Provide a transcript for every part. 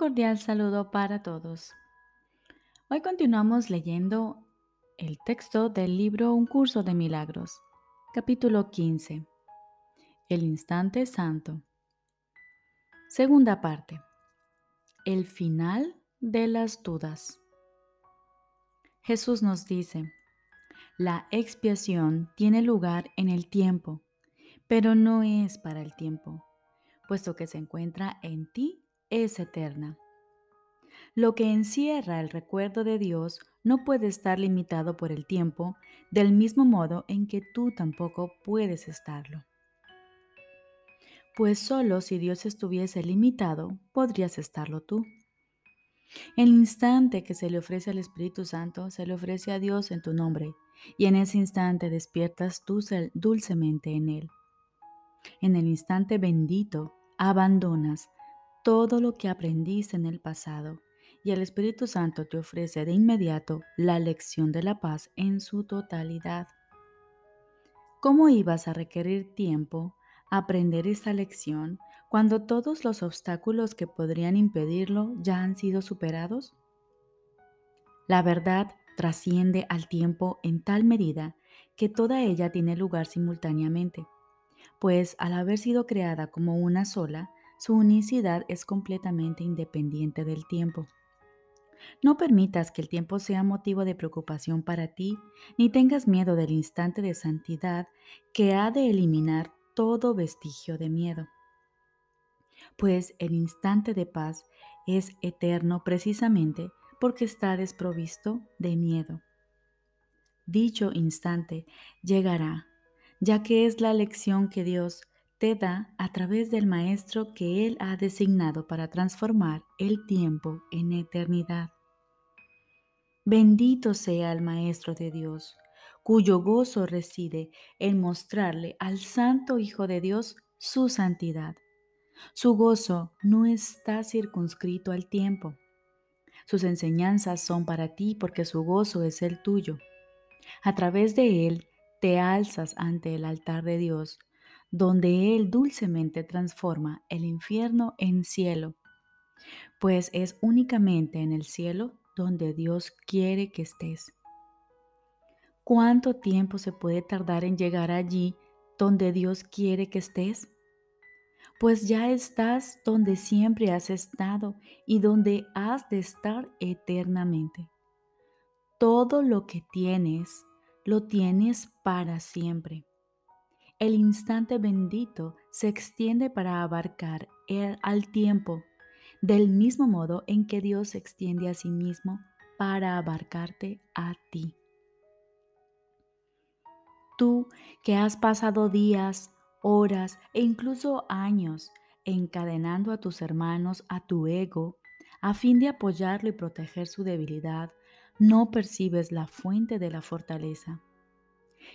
cordial saludo para todos. Hoy continuamos leyendo el texto del libro Un curso de milagros, capítulo 15. El instante santo. Segunda parte. El final de las dudas. Jesús nos dice, la expiación tiene lugar en el tiempo, pero no es para el tiempo, puesto que se encuentra en ti, es eterna. Lo que encierra el recuerdo de Dios no puede estar limitado por el tiempo, del mismo modo en que tú tampoco puedes estarlo. Pues solo si Dios estuviese limitado, podrías estarlo tú. El instante que se le ofrece al Espíritu Santo, se le ofrece a Dios en tu nombre, y en ese instante despiertas tú dulcemente en Él. En el instante bendito, abandonas todo lo que aprendiste en el pasado y el Espíritu Santo te ofrece de inmediato la lección de la paz en su totalidad. ¿Cómo ibas a requerir tiempo aprender esta lección cuando todos los obstáculos que podrían impedirlo ya han sido superados? La verdad trasciende al tiempo en tal medida que toda ella tiene lugar simultáneamente, pues al haber sido creada como una sola, su unicidad es completamente independiente del tiempo. No permitas que el tiempo sea motivo de preocupación para ti, ni tengas miedo del instante de santidad que ha de eliminar todo vestigio de miedo. Pues el instante de paz es eterno precisamente porque está desprovisto de miedo. Dicho instante llegará, ya que es la lección que Dios te da a través del Maestro que Él ha designado para transformar el tiempo en eternidad. Bendito sea el Maestro de Dios, cuyo gozo reside en mostrarle al Santo Hijo de Dios su santidad. Su gozo no está circunscrito al tiempo. Sus enseñanzas son para ti porque su gozo es el tuyo. A través de él te alzas ante el altar de Dios donde Él dulcemente transforma el infierno en cielo, pues es únicamente en el cielo donde Dios quiere que estés. ¿Cuánto tiempo se puede tardar en llegar allí donde Dios quiere que estés? Pues ya estás donde siempre has estado y donde has de estar eternamente. Todo lo que tienes, lo tienes para siempre el instante bendito se extiende para abarcar el, al tiempo, del mismo modo en que Dios se extiende a sí mismo para abarcarte a ti. Tú que has pasado días, horas e incluso años encadenando a tus hermanos a tu ego a fin de apoyarlo y proteger su debilidad, no percibes la fuente de la fortaleza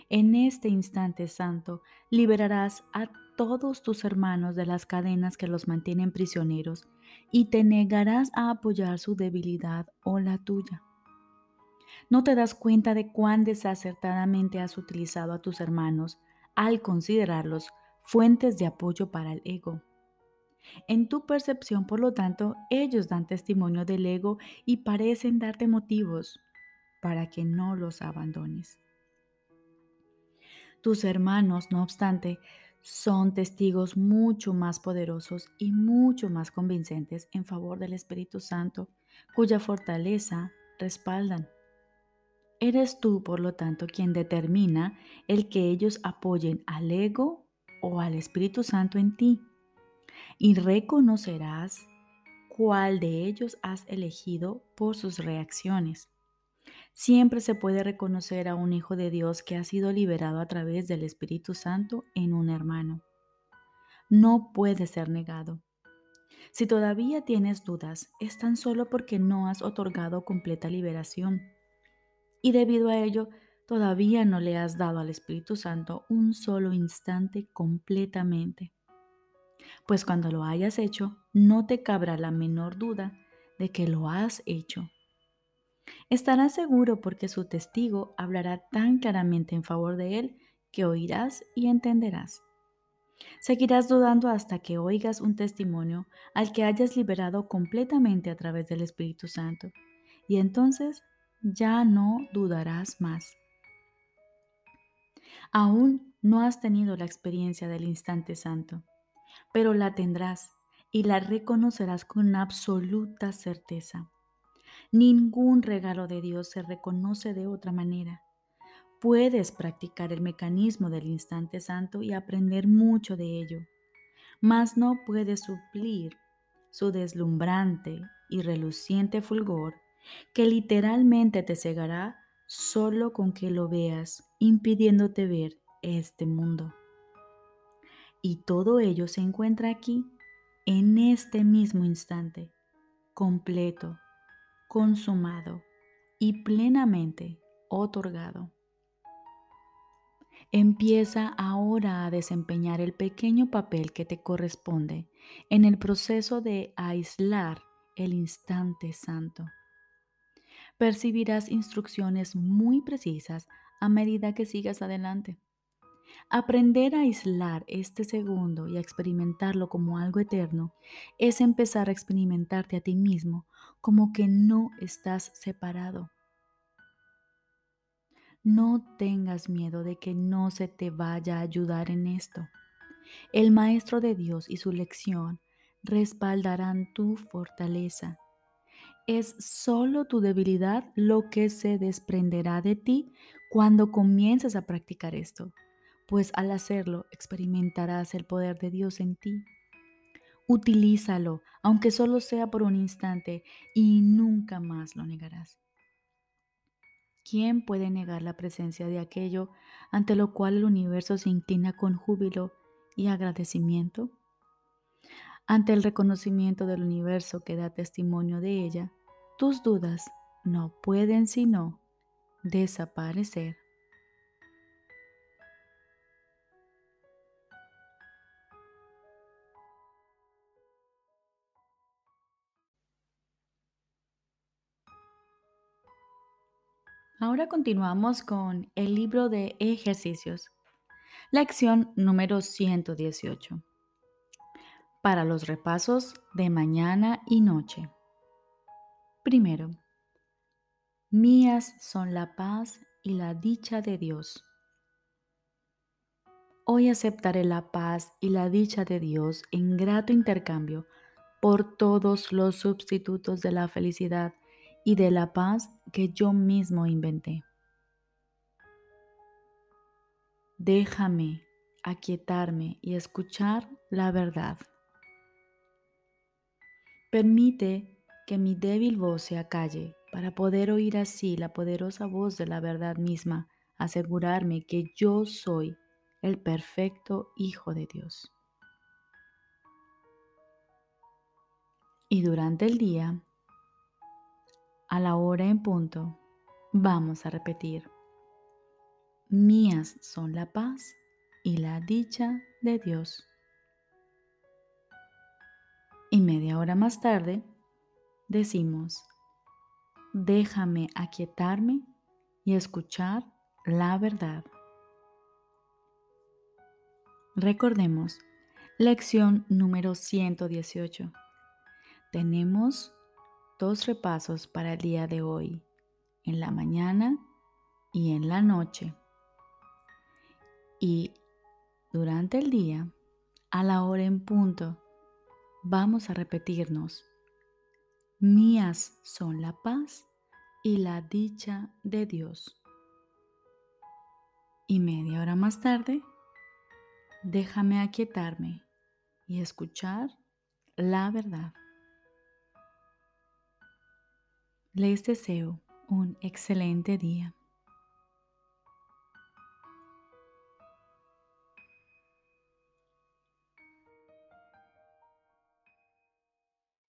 en este instante santo liberarás a todos tus hermanos de las cadenas que los mantienen prisioneros y te negarás a apoyar su debilidad o la tuya. No te das cuenta de cuán desacertadamente has utilizado a tus hermanos al considerarlos fuentes de apoyo para el ego. En tu percepción, por lo tanto, ellos dan testimonio del ego y parecen darte motivos para que no los abandones. Tus hermanos, no obstante, son testigos mucho más poderosos y mucho más convincentes en favor del Espíritu Santo, cuya fortaleza respaldan. Eres tú, por lo tanto, quien determina el que ellos apoyen al ego o al Espíritu Santo en ti. Y reconocerás cuál de ellos has elegido por sus reacciones. Siempre se puede reconocer a un hijo de Dios que ha sido liberado a través del Espíritu Santo en un hermano. No puede ser negado. Si todavía tienes dudas, es tan solo porque no has otorgado completa liberación. Y debido a ello, todavía no le has dado al Espíritu Santo un solo instante completamente. Pues cuando lo hayas hecho, no te cabrá la menor duda de que lo has hecho Estarás seguro porque su testigo hablará tan claramente en favor de él que oirás y entenderás. Seguirás dudando hasta que oigas un testimonio al que hayas liberado completamente a través del Espíritu Santo. Y entonces ya no dudarás más. Aún no has tenido la experiencia del instante santo, pero la tendrás y la reconocerás con absoluta certeza. Ningún regalo de Dios se reconoce de otra manera. Puedes practicar el mecanismo del instante santo y aprender mucho de ello, mas no puedes suplir su deslumbrante y reluciente fulgor que literalmente te cegará solo con que lo veas, impidiéndote ver este mundo. Y todo ello se encuentra aquí, en este mismo instante, completo, consumado y plenamente otorgado. Empieza ahora a desempeñar el pequeño papel que te corresponde en el proceso de aislar el instante santo percibirás instrucciones muy precisas a medida que sigas adelante. Aprender a aislar este segundo y a experimentarlo como algo eterno es empezar a experimentarte a ti mismo como que no estás separado. No tengas miedo de que no se te vaya a ayudar en esto. El Maestro de Dios y su lección respaldarán tu fortaleza es solo tu debilidad lo que se desprenderá de ti cuando comiences a practicar esto, pues al hacerlo experimentarás el poder de Dios en ti. Utilízalo, aunque solo sea por un instante, y nunca más lo negarás. ¿Quién puede negar la presencia de aquello ante lo cual el universo se inclina con júbilo y agradecimiento? Ante el reconocimiento del universo que da testimonio de ella, tus dudas no pueden sino desaparecer. Ahora continuamos con el libro de ejercicios. Lección número 118 para los repasos de mañana y noche. Primero, mías son la paz y la dicha de Dios. Hoy aceptaré la paz y la dicha de Dios en grato intercambio por todos los sustitutos de la felicidad y de la paz que yo mismo inventé. Déjame aquietarme y escuchar la verdad. Permite que mi débil voz se acalle para poder oír así la poderosa voz de la verdad misma, asegurarme que yo soy el perfecto Hijo de Dios. Y durante el día, a la hora en punto, vamos a repetir, mías son la paz y la dicha de Dios. Y media hora más tarde, decimos, déjame aquietarme y escuchar la verdad. Recordemos, lección número 118. Tenemos dos repasos para el día de hoy, en la mañana y en la noche. Y durante el día, a la hora en punto, vamos a repetirnos, mías son la paz y la dicha de Dios. Y media hora más tarde, déjame aquietarme y escuchar la verdad. Les deseo un excelente día.